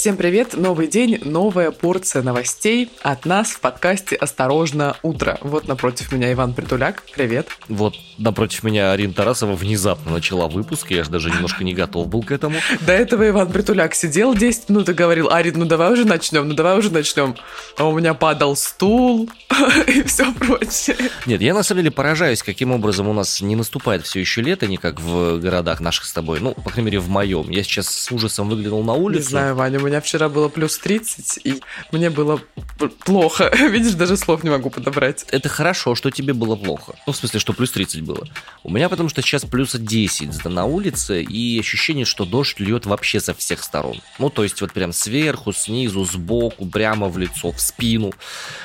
Всем привет! Новый день, новая порция новостей от нас в подкасте «Осторожно, утро». Вот напротив меня Иван Притуляк. Привет. Вот напротив меня Арина Тарасова внезапно начала выпуск, я же даже немножко не готов был к этому. До этого Иван Притуляк сидел 10 минут и говорил, Арин, ну давай уже начнем, ну давай уже начнем. А у меня падал стул и все прочее. Нет, я на самом деле поражаюсь, каким образом у нас не наступает все еще лето, не как в городах наших с тобой, ну, по крайней мере, в моем. Я сейчас с ужасом выглянул на улицу. Не знаю, Ваня, меня вчера было плюс 30, и мне было плохо. Видишь, даже слов не могу подобрать. Это хорошо, что тебе было плохо. Ну, в смысле, что плюс 30 было. У меня потому что сейчас плюс 10 на улице, и ощущение, что дождь льет вообще со всех сторон. Ну, то есть вот прям сверху, снизу, сбоку, прямо в лицо, в спину,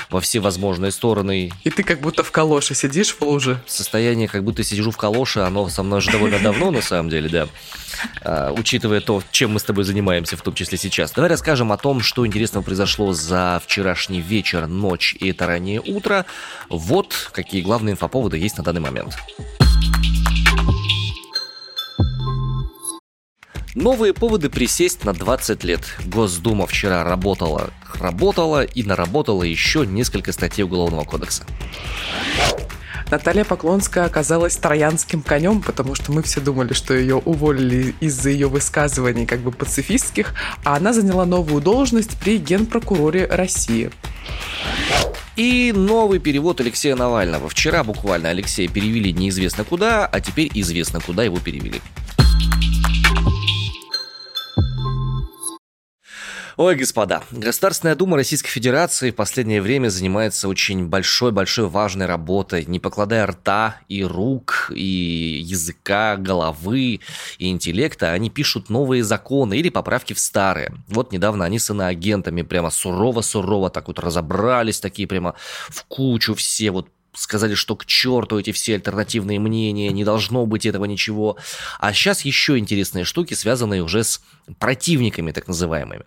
во все возможные стороны. И ты как будто в калоше сидишь в луже. Состояние, как будто сижу в калоше, оно со мной уже довольно давно, на самом деле, да. А, учитывая то, чем мы с тобой занимаемся, в том числе сейчас. Давай расскажем о том, что интересного произошло за вчерашний вечер, ночь и это раннее утро. Вот какие главные инфоповоды есть на данный момент. Новые поводы присесть на 20 лет. Госдума вчера работала, работала и наработала еще несколько статей Уголовного кодекса. Наталья Поклонская оказалась троянским конем, потому что мы все думали, что ее уволили из-за ее высказываний как бы пацифистских, а она заняла новую должность при генпрокуроре России. И новый перевод Алексея Навального. Вчера буквально Алексея перевели неизвестно куда, а теперь известно куда его перевели. Ой, господа, Государственная Дума Российской Федерации в последнее время занимается очень большой-большой важной работой, не покладая рта и рук, и языка, головы, и интеллекта, они пишут новые законы или поправки в старые. Вот недавно они с иноагентами прямо сурово-сурово так вот разобрались, такие прямо в кучу все вот сказали, что к черту эти все альтернативные мнения, не должно быть этого ничего. А сейчас еще интересные штуки, связанные уже с противниками так называемыми.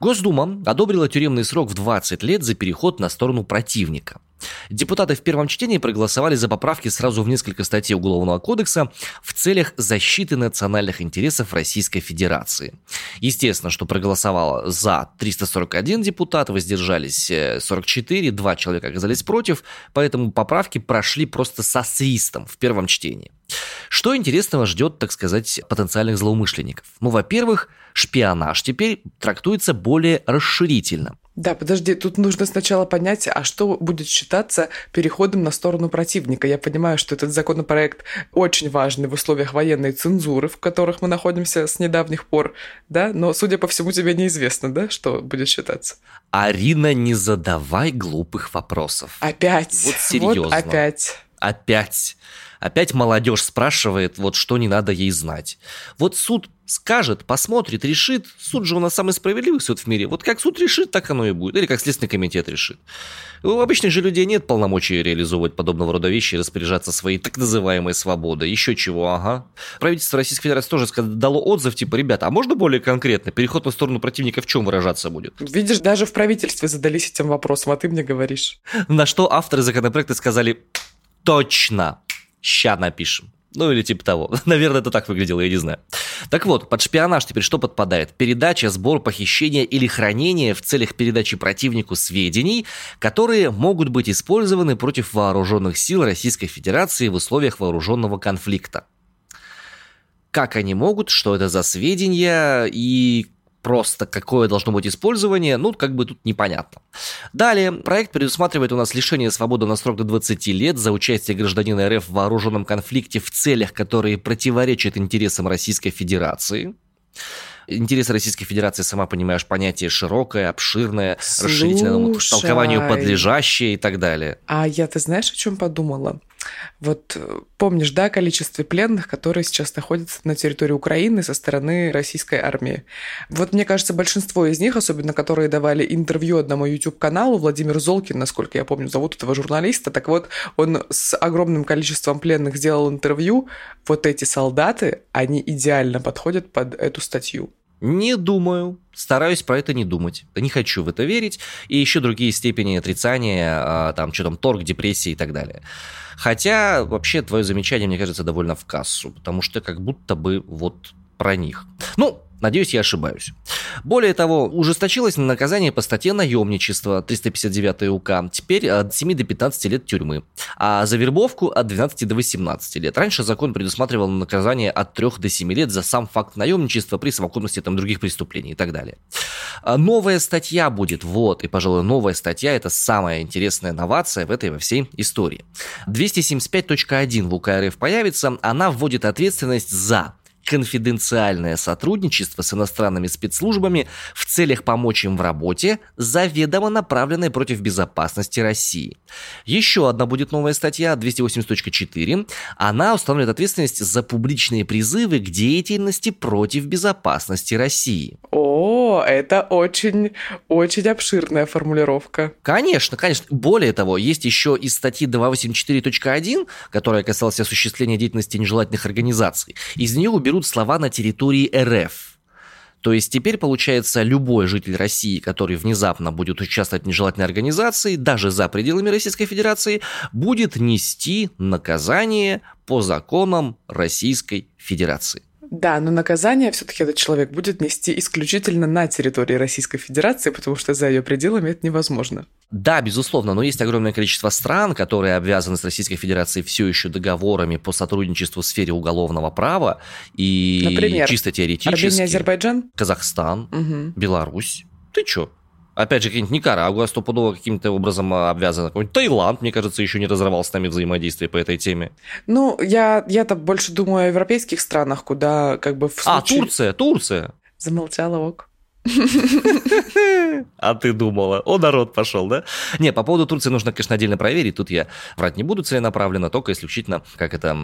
Госдума одобрила тюремный срок в 20 лет за переход на сторону противника. Депутаты в первом чтении проголосовали за поправки сразу в несколько статей Уголовного кодекса в целях защиты национальных интересов Российской Федерации. Естественно, что проголосовало за 341 депутат, воздержались 44, э, два человека оказались против, поэтому поправки прошли просто со свистом в первом чтении. Что интересного ждет, так сказать, потенциальных злоумышленников? Ну, во-первых, шпионаж теперь трактуется более расширительно. Да, подожди, тут нужно сначала понять, а что будет считаться переходом на сторону противника. Я понимаю, что этот законопроект очень важный в условиях военной цензуры, в которых мы находимся с недавних пор, да, но, судя по всему, тебе неизвестно, да, что будет считаться. Арина, не задавай глупых вопросов. Опять. Вот серьезно. Вот опять. Опять. Опять молодежь спрашивает, вот что не надо ей знать. Вот суд скажет, посмотрит, решит. Суд же у нас самый справедливый суд в мире. Вот как суд решит, так оно и будет. Или как Следственный комитет решит. У обычных же людей нет полномочий реализовывать подобного рода вещи и распоряжаться своей так называемой свободой. Еще чего, ага. Правительство Российской Федерации тоже дало отзыв, типа, ребята, а можно более конкретно? Переход на сторону противника в чем выражаться будет? Видишь, даже в правительстве задались этим вопросом, а ты мне говоришь. На что авторы законопроекта сказали точно ща напишем. Ну или типа того. Наверное, это так выглядело, я не знаю. Так вот, под шпионаж теперь что подпадает? Передача, сбор, похищение или хранение в целях передачи противнику сведений, которые могут быть использованы против вооруженных сил Российской Федерации в условиях вооруженного конфликта. Как они могут, что это за сведения и просто какое должно быть использование, ну, как бы тут непонятно. Далее, проект предусматривает у нас лишение свободы на срок до 20 лет за участие гражданина РФ в вооруженном конфликте в целях, которые противоречат интересам Российской Федерации. Интересы Российской Федерации, сама понимаешь, понятие широкое, обширное, Слушай, расширительному толкованию подлежащее и так далее. А я, ты знаешь, о чем подумала? Вот э, помнишь, да, количество пленных, которые сейчас находятся на территории Украины со стороны российской армии? Вот мне кажется, большинство из них, особенно которые давали интервью одному YouTube-каналу, Владимир Золкин, насколько я помню, зовут этого журналиста, так вот, он с огромным количеством пленных сделал интервью. Вот эти солдаты, они идеально подходят под эту статью. Не думаю. Стараюсь про это не думать. Не хочу в это верить. И еще другие степени отрицания, а, там, что там, торг, депрессии и так далее. Хотя, вообще, твое замечание, мне кажется, довольно в кассу, потому что как будто бы вот про них. Ну, Надеюсь, я ошибаюсь. Более того, ужесточилось наказание по статье наемничества 359 УК. Теперь от 7 до 15 лет тюрьмы. А за вербовку от 12 до 18 лет. Раньше закон предусматривал наказание от 3 до 7 лет за сам факт наемничества при совокупности там, других преступлений и так далее. А новая статья будет, вот, и, пожалуй, новая статья – это самая интересная новация в этой во всей истории. 275.1 в УК РФ появится, она вводит ответственность за конфиденциальное сотрудничество с иностранными спецслужбами в целях помочь им в работе, заведомо направленное против безопасности России. Еще одна будет новая статья, 280.4. Она устанавливает ответственность за публичные призывы к деятельности против безопасности России. О, это очень, очень обширная формулировка. Конечно, конечно. Более того, есть еще из статьи 284.1, которая касалась осуществления деятельности нежелательных организаций. Из нее уберут берут слова на территории РФ. То есть теперь, получается, любой житель России, который внезапно будет участвовать в нежелательной организации, даже за пределами Российской Федерации, будет нести наказание по законам Российской Федерации. Да, но наказание все-таки этот человек будет нести исключительно на территории Российской Федерации, потому что за ее пределами это невозможно. Да, безусловно, но есть огромное количество стран, которые обвязаны с Российской Федерацией все еще договорами по сотрудничеству в сфере уголовного права и Например, чисто теоретически. Армения, Азербайджан, Казахстан, угу. Беларусь. Ты чё? Опять же, какие-нибудь Никарагуа стопудово каким-то образом обвязана. Какой-нибудь Таиланд, мне кажется, еще не разорвал с нами взаимодействие по этой теме. Ну, я, я-то больше думаю о европейских странах, куда как бы в А, случае... Турция, Турция. Замолчала ок. А ты думала, о, народ пошел, да? Не, по поводу Турции нужно, конечно, отдельно проверить. Тут я врать не буду целенаправленно, только исключительно, как это,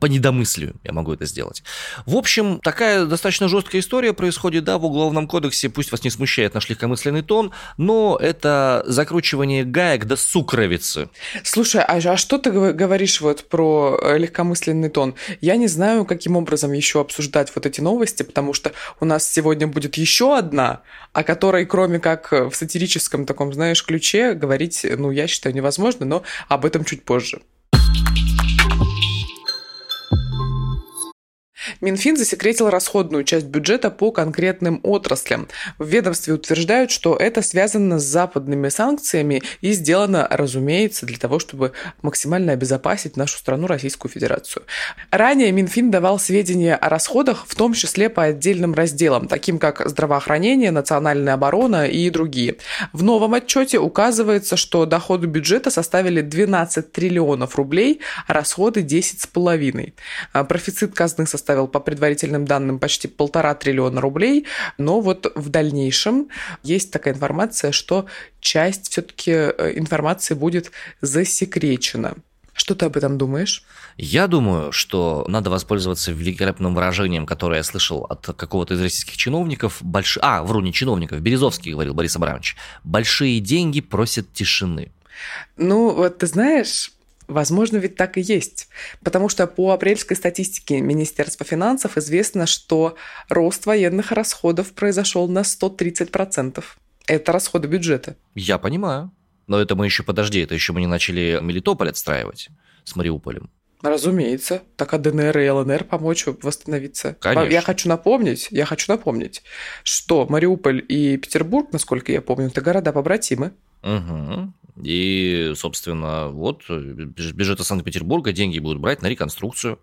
по недомыслию я могу это сделать. В общем, такая достаточно жесткая история происходит, да, в Уголовном кодексе. Пусть вас не смущает наш легкомысленный тон, но это закручивание гаек до сукровицы. Слушай, а, а что ты говоришь вот про э, легкомысленный тон? Я не знаю, каким образом еще обсуждать вот эти новости, потому что у нас сегодня будет еще одна, о которой, кроме как в сатирическом таком, знаешь, ключе, говорить, ну, я считаю, невозможно, но об этом чуть позже. Минфин засекретил расходную часть бюджета по конкретным отраслям. В ведомстве утверждают, что это связано с западными санкциями и сделано, разумеется, для того, чтобы максимально обезопасить нашу страну, Российскую Федерацию. Ранее Минфин давал сведения о расходах, в том числе по отдельным разделам, таким как здравоохранение, национальная оборона и другие. В новом отчете указывается, что доходы бюджета составили 12 триллионов рублей, а расходы 10,5. Профицит казны составил составил по предварительным данным почти полтора триллиона рублей, но вот в дальнейшем есть такая информация, что часть все-таки э, информации будет засекречена. Что ты об этом думаешь? Я думаю, что надо воспользоваться великолепным выражением, которое я слышал от какого-то из российских чиновников. Больш... А, вру, не чиновников, Березовский говорил Борис Абрамович. Большие деньги просят тишины. Ну, вот ты знаешь, Возможно, ведь так и есть. Потому что по апрельской статистике Министерства финансов известно, что рост военных расходов произошел на 130%. Это расходы бюджета. Я понимаю. Но это мы еще, подожди, это еще мы не начали Мелитополь отстраивать с Мариуполем. Разумеется. Так а ДНР и ЛНР помочь восстановиться. Конечно. Я хочу напомнить, я хочу напомнить, что Мариуполь и Петербург, насколько я помню, это города побратимы. Угу. И, собственно, вот бюджета Санкт-Петербурга деньги будут брать на реконструкцию.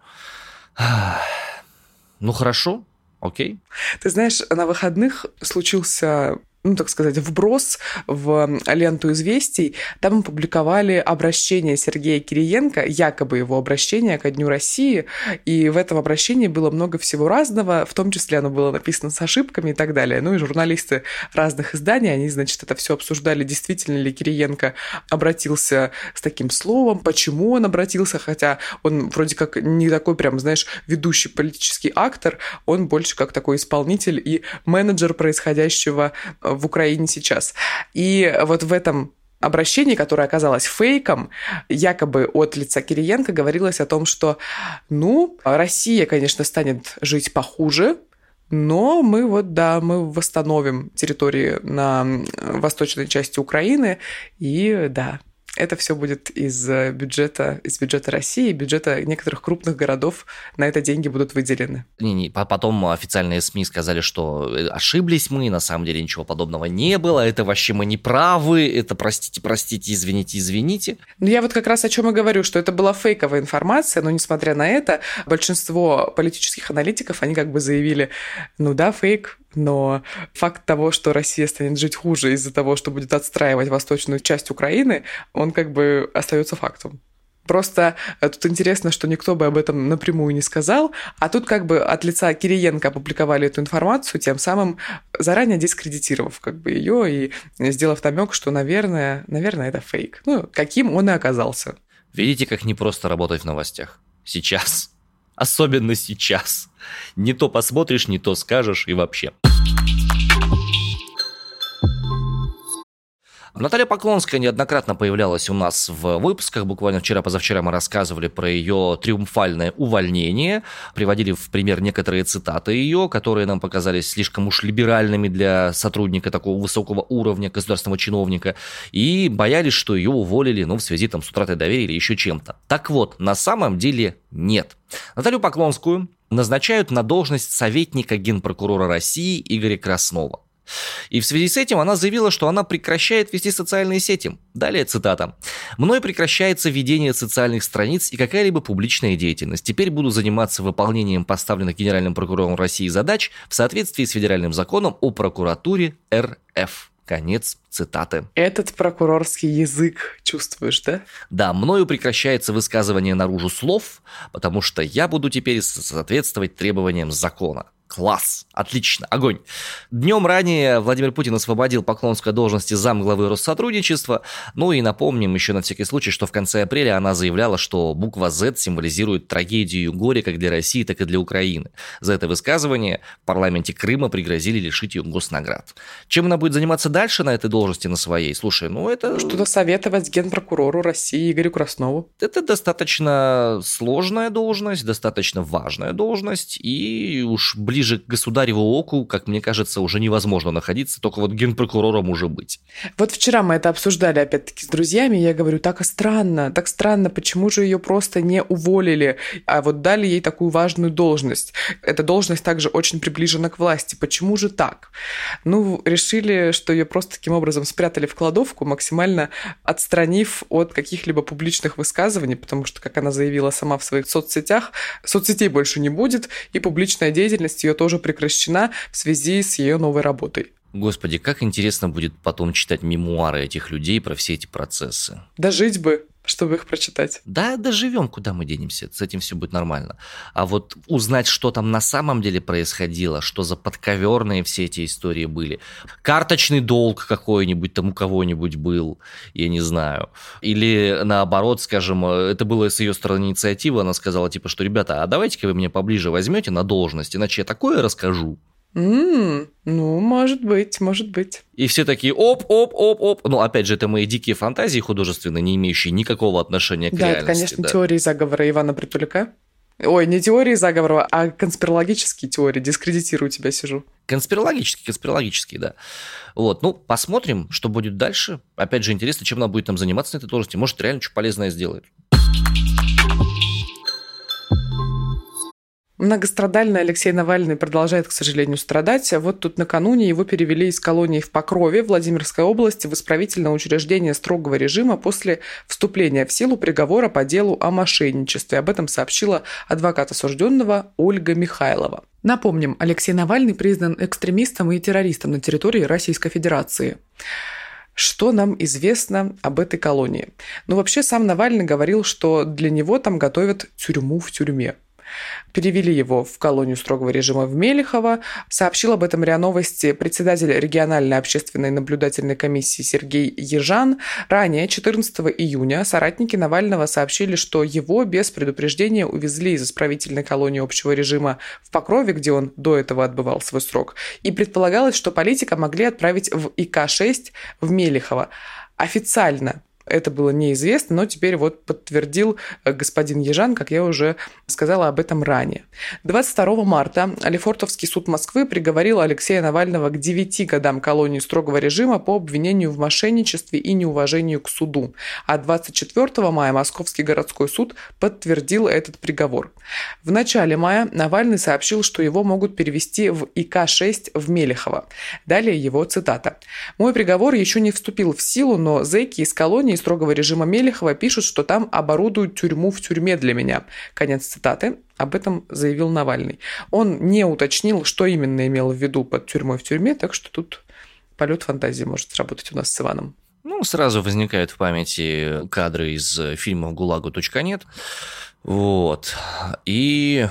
Ну хорошо, окей. Ты знаешь, на выходных случился ну, так сказать, вброс в ленту известий. Там опубликовали обращение Сергея Кириенко, якобы его обращение ко Дню России, и в этом обращении было много всего разного, в том числе оно было написано с ошибками и так далее. Ну и журналисты разных изданий, они, значит, это все обсуждали, действительно ли Кириенко обратился с таким словом, почему он обратился, хотя он вроде как не такой прям, знаешь, ведущий политический актор, он больше как такой исполнитель и менеджер происходящего в Украине сейчас. И вот в этом обращении, которое оказалось фейком, якобы от лица Кириенко говорилось о том, что, ну, Россия, конечно, станет жить похуже, но мы вот, да, мы восстановим территории на восточной части Украины, и да, это все будет из э, бюджета, из бюджета России, бюджета некоторых крупных городов. На это деньги будут выделены. Не-не, потом официальные СМИ сказали, что э, ошиблись мы, на самом деле ничего подобного не было, это вообще мы не правы, это простите, простите, извините, извините. Ну, я вот как раз о чем и говорю, что это была фейковая информация, но несмотря на это, большинство политических аналитиков, они как бы заявили, ну да, фейк, но факт того, что Россия станет жить хуже из-за того, что будет отстраивать восточную часть Украины, он как бы остается фактом. Просто э, тут интересно, что никто бы об этом напрямую не сказал, а тут как бы от лица Кириенко опубликовали эту информацию, тем самым заранее дискредитировав как бы ее и сделав намек, что, наверное, наверное, это фейк. Ну, каким он и оказался. Видите, как непросто работать в новостях? Сейчас. Особенно сейчас. Не то посмотришь, не то скажешь и вообще. Наталья Поклонская неоднократно появлялась у нас в выпусках. Буквально вчера-позавчера мы рассказывали про ее триумфальное увольнение. Приводили в пример некоторые цитаты ее, которые нам показались слишком уж либеральными для сотрудника такого высокого уровня, государственного чиновника. И боялись, что ее уволили ну, в связи там, с утратой доверия или еще чем-то. Так вот, на самом деле нет. Наталью Поклонскую назначают на должность советника генпрокурора России Игоря Краснова. И в связи с этим она заявила, что она прекращает вести социальные сети. Далее цитата. «Мной прекращается ведение социальных страниц и какая-либо публичная деятельность. Теперь буду заниматься выполнением поставленных Генеральным прокурором России задач в соответствии с федеральным законом о прокуратуре РФ». Конец цитаты. Этот прокурорский язык чувствуешь, да? Да, мною прекращается высказывание наружу слов, потому что я буду теперь соответствовать требованиям закона. Класс, отлично, огонь. Днем ранее Владимир Путин освободил Поклонскую должности замглавы Россотрудничества. Ну и напомним еще на всякий случай, что в конце апреля она заявляла, что буква Z символизирует трагедию и горе как для России, так и для Украины. За это высказывание в парламенте Крыма пригрозили лишить ее госнаград. Чем она будет заниматься дальше на этой должности, на своей? Слушай, ну это... Что-то советовать генпрокурору России Игорю Краснову. Это достаточно сложная должность, достаточно важная должность, и уж ближе ближе к государеву оку, как мне кажется, уже невозможно находиться, только вот генпрокурором уже быть. Вот вчера мы это обсуждали опять-таки с друзьями, я говорю, так странно, так странно, почему же ее просто не уволили, а вот дали ей такую важную должность. Эта должность также очень приближена к власти. Почему же так? Ну, решили, что ее просто таким образом спрятали в кладовку, максимально отстранив от каких-либо публичных высказываний, потому что, как она заявила сама в своих соцсетях, соцсетей больше не будет, и публичная деятельность ее тоже прекращена в связи с ее новой работой. Господи, как интересно будет потом читать мемуары этих людей про все эти процессы. Да жить бы чтобы их прочитать. Да, доживем, куда мы денемся, с этим все будет нормально. А вот узнать, что там на самом деле происходило, что за подковерные все эти истории были. Карточный долг какой-нибудь там у кого-нибудь был, я не знаю. Или наоборот, скажем, это было с ее стороны инициатива, она сказала типа, что, ребята, а давайте-ка вы меня поближе возьмете на должность, иначе я такое расскажу. Mm, ну, может быть, может быть. И все такие оп-оп-оп-оп. Ну, опять же, это мои дикие фантазии художественные, не имеющие никакого отношения к да, реальности. Это, конечно, да. теории заговора Ивана Притуляка. Ой, не теории заговора, а конспирологические теории. Дискредитирую тебя, сижу. Конспирологические, конспирологические, да. Вот, ну, посмотрим, что будет дальше. Опять же, интересно, чем она будет там заниматься на этой должности. Может, реально что полезное сделает. Многострадальный Алексей Навальный продолжает, к сожалению, страдать. А вот тут накануне его перевели из колонии в Покрове Владимирской области в исправительное учреждение строгого режима после вступления в силу приговора по делу о мошенничестве. Об этом сообщила адвокат осужденного Ольга Михайлова. Напомним, Алексей Навальный признан экстремистом и террористом на территории Российской Федерации. Что нам известно об этой колонии? Ну, вообще, сам Навальный говорил, что для него там готовят тюрьму в тюрьме. Перевели его в колонию строгого режима в Мелехово. Сообщил об этом РИА Новости председатель региональной общественной наблюдательной комиссии Сергей Ежан. Ранее, 14 июня, соратники Навального сообщили, что его без предупреждения увезли из исправительной колонии общего режима в Покрове, где он до этого отбывал свой срок. И предполагалось, что политика могли отправить в ИК-6 в Мелехово. Официально Это было неизвестно, но теперь вот подтвердил э, господин Ежан, как я уже сказала об этом ранее. 22 марта Алифортовский суд Москвы приговорил Алексея Навального к 9 годам колонии строгого режима по обвинению в мошенничестве и неуважению к суду. А 24 мая Московский городской суд подтвердил этот приговор. В начале мая Навальный сообщил, что его могут перевести в ИК-6 в Мелехово. Далее его цитата. «Мой приговор еще не вступил в силу, но зэки из колонии строгого режима Мелехова пишут, что там оборудуют тюрьму в тюрьме для меня». Конец цитаты. Об этом заявил Навальный. Он не уточнил, что именно имел в виду под тюрьмой в тюрьме, так что тут полет фантазии может сработать у нас с Иваном. Ну, сразу возникают в памяти кадры из фильмов «ГУЛАГу.нет». Вот. И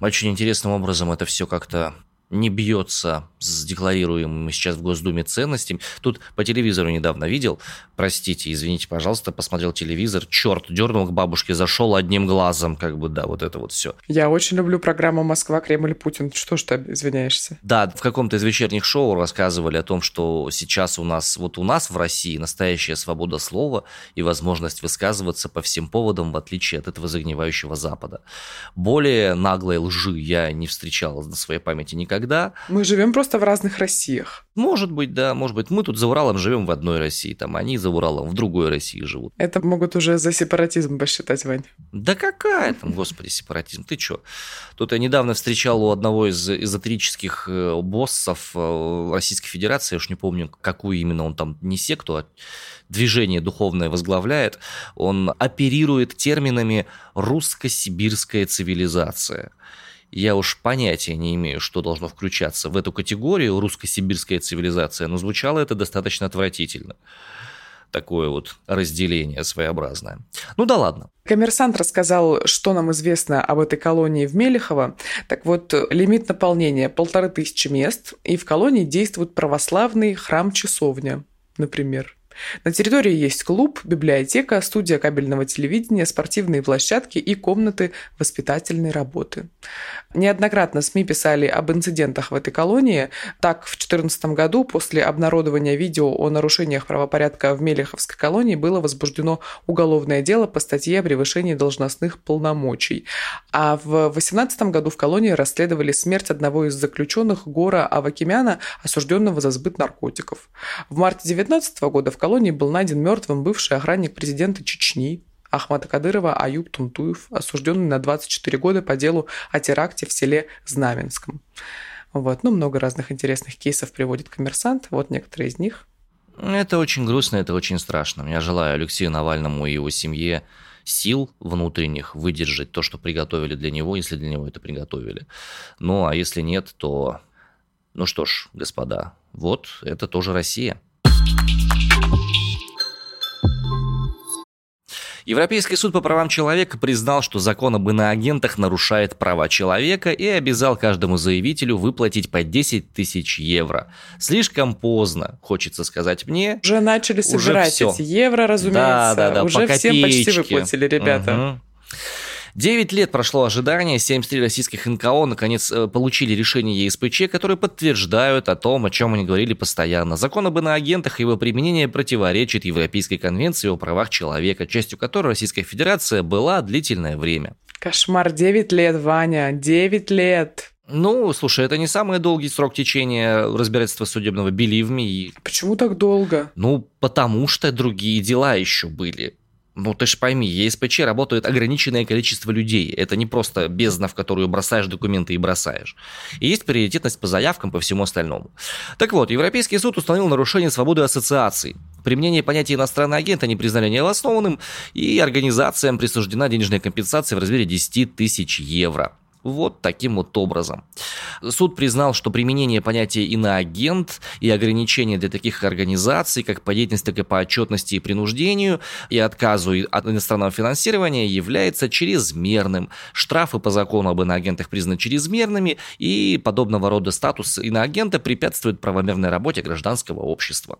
очень интересным образом это все как-то не бьется с декларируемыми сейчас в Госдуме ценностями. Тут по телевизору недавно видел, простите, извините, пожалуйста, посмотрел телевизор, черт, дернул к бабушке, зашел одним глазом, как бы, да, вот это вот все. Я очень люблю программу «Москва, Кремль, Путин». Что ж ты извиняешься? Да, в каком-то из вечерних шоу рассказывали о том, что сейчас у нас, вот у нас в России настоящая свобода слова и возможность высказываться по всем поводам, в отличие от этого загнивающего Запада. Более наглой лжи я не встречал на своей памяти никогда. Мы живем просто в разных Россиях. Может быть, да, может быть. Мы тут за Уралом живем в одной России, там они за Уралом в другой России живут. Это могут уже за сепаратизм посчитать, Вань. Да какая там, господи, сепаратизм, ты чё? Тут я недавно встречал у одного из эзотерических э, боссов э, Российской Федерации, я уж не помню, какую именно он там, не секту, а движение духовное возглавляет, он оперирует терминами «русско-сибирская цивилизация». Я уж понятия не имею, что должно включаться в эту категорию русско-сибирская цивилизация, но звучало это достаточно отвратительно. Такое вот разделение своеобразное. Ну да ладно. Коммерсант рассказал, что нам известно об этой колонии в Мелехово. Так вот, лимит наполнения – полторы тысячи мест, и в колонии действует православный храм-часовня, например. На территории есть клуб, библиотека, студия кабельного телевидения, спортивные площадки и комнаты воспитательной работы. Неоднократно СМИ писали об инцидентах в этой колонии. Так, в 2014 году после обнародования видео о нарушениях правопорядка в Мелеховской колонии было возбуждено уголовное дело по статье о превышении должностных полномочий. А в 2018 году в колонии расследовали смерть одного из заключенных Гора Авакимяна, осужденного за сбыт наркотиков. В марте 2019 года в колонии был найден мертвым бывший охранник президента Чечни Ахмата Кадырова Аюб Тунтуев, осужденный на 24 года по делу о теракте в селе Знаменском. Вот. Ну, много разных интересных кейсов приводит коммерсант. Вот некоторые из них. Это очень грустно, это очень страшно. Я желаю Алексею Навальному и его семье сил внутренних выдержать то, что приготовили для него, если для него это приготовили. Ну, а если нет, то... Ну что ж, господа, вот это тоже Россия. Европейский суд по правам человека признал, что закон об иноагентах нарушает права человека и обязал каждому заявителю выплатить по 10 тысяч евро. Слишком поздно, хочется сказать мне. Уже начали собирать уже эти евро, разумеется. Да, да, да, уже всем почти выплатили, ребята. Угу. 9 лет прошло ожидания, 73 российских НКО наконец э, получили решение ЕСПЧ, которые подтверждают о том, о чем они говорили постоянно. Закон об иноагентах и его применение противоречит Европейской конвенции о правах человека, частью которой Российская Федерация была длительное время. Кошмар, 9 лет, Ваня, 9 лет. Ну, слушай, это не самый долгий срок течения разбирательства судебного, believe me. Почему так долго? Ну, потому что другие дела еще были. Ну, ты ж пойми, ЕСПЧ работает ограниченное количество людей. Это не просто бездна, в которую бросаешь документы и бросаешь. И есть приоритетность по заявкам, по всему остальному. Так вот, Европейский суд установил нарушение свободы ассоциаций. Применение понятия иностранный агент они признали необоснованным, и организациям присуждена денежная компенсация в размере 10 тысяч евро. Вот таким вот образом. Суд признал, что применение понятия иноагент и ограничения для таких организаций, как по деятельности, так и по отчетности и принуждению, и отказу от иностранного финансирования является чрезмерным. Штрафы по закону об иноагентах признаны чрезмерными, и подобного рода статус иноагента препятствует правомерной работе гражданского общества.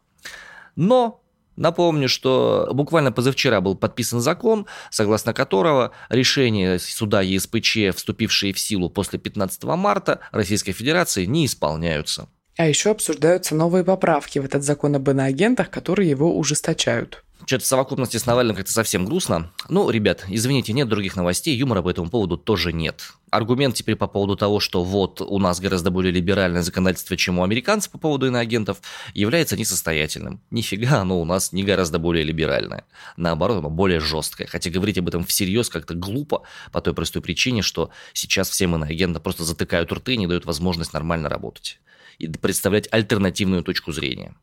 Но Напомню, что буквально позавчера был подписан закон, согласно которого решения суда ЕСПЧ, вступившие в силу после 15 марта Российской Федерации, не исполняются. А еще обсуждаются новые поправки в этот закон об иноагентах, которые его ужесточают. Что-то в совокупности с Навальным как-то совсем грустно. Ну, ребят, извините, нет других новостей, юмора по этому поводу тоже нет. Аргумент теперь по поводу того, что вот у нас гораздо более либеральное законодательство, чем у американцев по поводу иноагентов, является несостоятельным. Нифига оно у нас не гораздо более либеральное. Наоборот, оно более жесткое. Хотя говорить об этом всерьез как-то глупо по той простой причине, что сейчас всем иноагентам просто затыкают рты и не дают возможность нормально работать и представлять альтернативную точку зрения.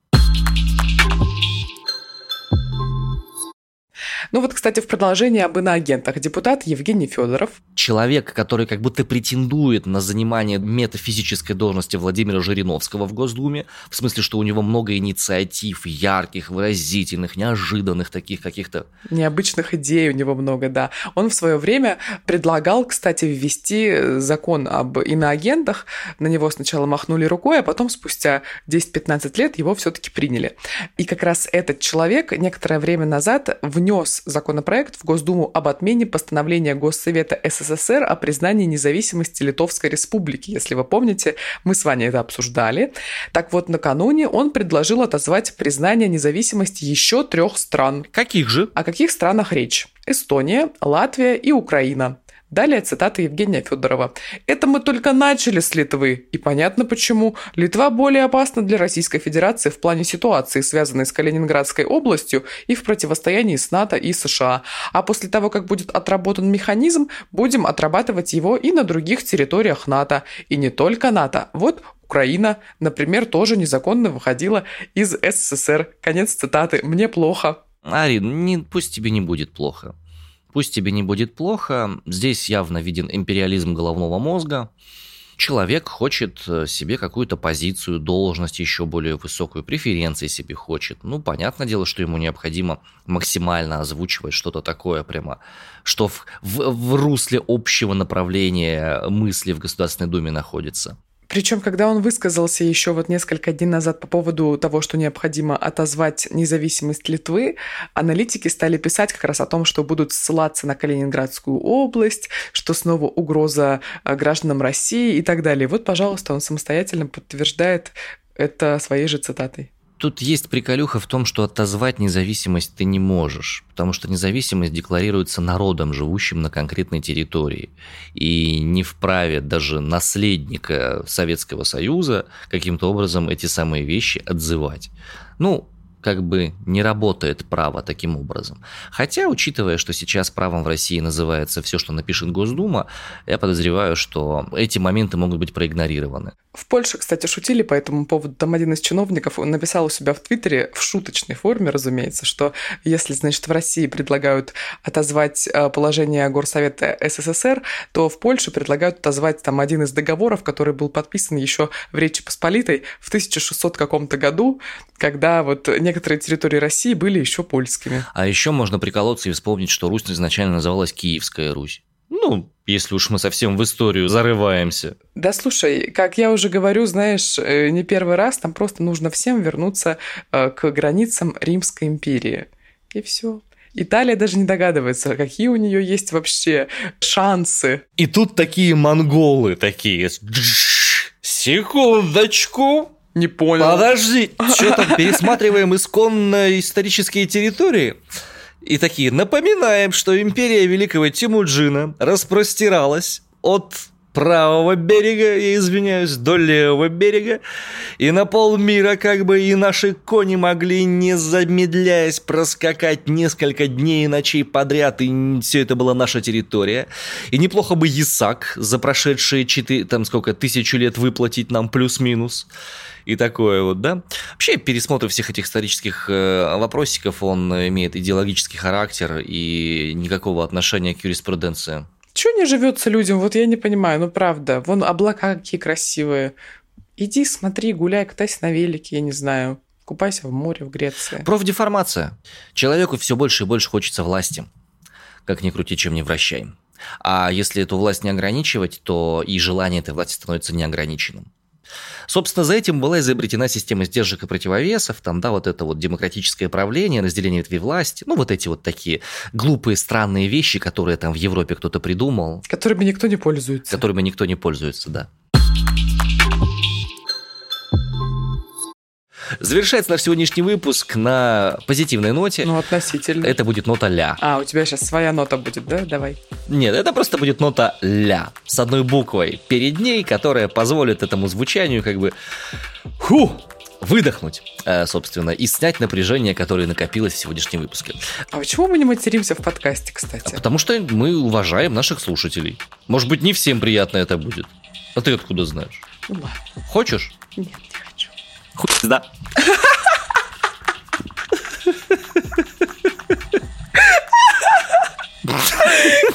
Ну вот, кстати, в продолжение об иноагентах. Депутат Евгений Федоров. Человек, который как будто претендует на занимание метафизической должности Владимира Жириновского в Госдуме, в смысле, что у него много инициатив, ярких, выразительных, неожиданных таких каких-то... Необычных идей у него много, да. Он в свое время предлагал, кстати, ввести закон об иноагентах. На него сначала махнули рукой, а потом спустя 10-15 лет его все-таки приняли. И как раз этот человек некоторое время назад внес законопроект в Госдуму об отмене постановления Госсовета СССР о признании независимости Литовской Республики. Если вы помните, мы с вами это обсуждали. Так вот, накануне он предложил отозвать признание независимости еще трех стран. Каких же? О каких странах речь? Эстония, Латвия и Украина. Далее цитата Евгения Федорова. «Это мы только начали с Литвы. И понятно почему. Литва более опасна для Российской Федерации в плане ситуации, связанной с Калининградской областью и в противостоянии с НАТО и США. А после того, как будет отработан механизм, будем отрабатывать его и на других территориях НАТО. И не только НАТО. Вот Украина, например, тоже незаконно выходила из СССР. Конец цитаты. Мне плохо. Арин, не, пусть тебе не будет плохо. Пусть тебе не будет плохо, здесь явно виден империализм головного мозга. Человек хочет э, себе какую-то позицию, должность еще более высокую, преференции себе хочет. Ну, понятное дело, что ему необходимо максимально озвучивать что-то такое прямо, что в, в, в русле общего направления мысли в Государственной Думе находится. Причем, когда он высказался еще вот несколько дней назад по поводу того, что необходимо отозвать независимость Литвы, аналитики стали писать как раз о том, что будут ссылаться на Калининградскую область, что снова угроза э, гражданам России и так далее. Вот, пожалуйста, он самостоятельно подтверждает это своей же цитатой. Тут есть приколюха в том, что отозвать независимость ты не можешь, потому что независимость декларируется народом, живущим на конкретной территории. И не вправе даже наследника Советского Союза каким-то образом эти самые вещи отзывать. Ну, как бы не работает право таким образом. Хотя, учитывая, что сейчас правом в России называется все, что напишет Госдума, я подозреваю, что эти моменты могут быть проигнорированы. В Польше, кстати, шутили по этому поводу. Там один из чиновников написал у себя в Твиттере, в шуточной форме, разумеется, что если, значит, в России предлагают отозвать э, положение Горсовета СССР, то в Польше предлагают отозвать там один из договоров, который был подписан еще в Речи Посполитой в 1600 каком-то году, когда вот некоторые территории России были еще польскими. А еще можно приколоться и вспомнить, что Русь изначально называлась Киевская Русь. Ну, если уж мы совсем в историю зарываемся. Да слушай, как я уже говорю, знаешь, э, не первый раз, там просто нужно всем вернуться э, к границам Римской империи. И все. Италия даже не догадывается, какие у нее есть вообще шансы. И тут такие монголы такие. Секундочку. Не понял. Подожди, что там, пересматриваем исконно исторические территории? И такие, напоминаем, что империя великого Тимуджина распростиралась от правого берега, я извиняюсь, до левого берега, и на полмира как бы и наши кони могли, не замедляясь, проскакать несколько дней и ночей подряд, и все это была наша территория. И неплохо бы Исаак за прошедшие 4, там сколько, тысячу лет выплатить нам плюс-минус и такое вот, да. Вообще, пересмотр всех этих исторических э, вопросиков, он имеет идеологический характер и никакого отношения к юриспруденции. Чего не живется людям? Вот я не понимаю, ну правда. Вон облака какие красивые. Иди, смотри, гуляй, катайся на велике, я не знаю. Купайся в море в Греции. Профдеформация. Человеку все больше и больше хочется власти. Как ни крути, чем не вращай. А если эту власть не ограничивать, то и желание этой власти становится неограниченным. Собственно, за этим была изобретена система сдержек и противовесов, там, да, вот это вот демократическое правление, разделение ветвей власти, ну, вот эти вот такие глупые, странные вещи, которые там в Европе кто-то придумал. Которыми никто не пользуется. Которыми никто не пользуется, да. Завершается наш сегодняшний выпуск на позитивной ноте. Ну, относительно. Это будет нота ля. А, у тебя сейчас своя нота будет, да? Давай. Нет, это просто будет нота ля с одной буквой перед ней, которая позволит этому звучанию как бы ху, выдохнуть, э, собственно, и снять напряжение, которое накопилось в сегодняшнем выпуске. А почему мы не материмся в подкасте, кстати? Потому что мы уважаем наших слушателей. Может быть, не всем приятно это будет. А ты откуда знаешь? Ну ладно. Хочешь? Нет. Хуй да.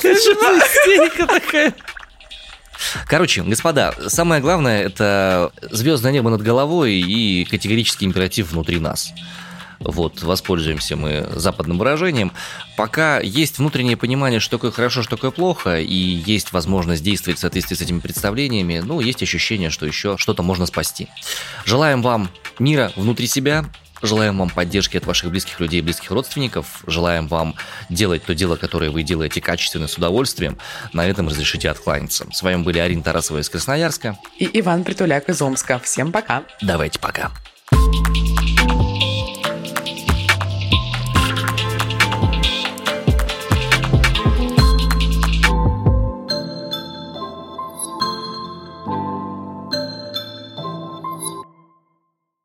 истерика такая. Короче, господа, самое главное это звездное небо над головой и категорический императив внутри нас. Вот, воспользуемся мы западным выражением. Пока есть внутреннее понимание, что такое хорошо, что такое плохо, и есть возможность действовать в соответствии с этими представлениями, ну, есть ощущение, что еще что-то можно спасти. Желаем вам мира внутри себя, Желаем вам поддержки от ваших близких людей близких родственников. Желаем вам делать то дело, которое вы делаете качественно, с удовольствием. На этом разрешите откланяться. С вами были Арина Тарасова из Красноярска. И Иван Притуляк из Омска. Всем пока. Давайте пока. thank you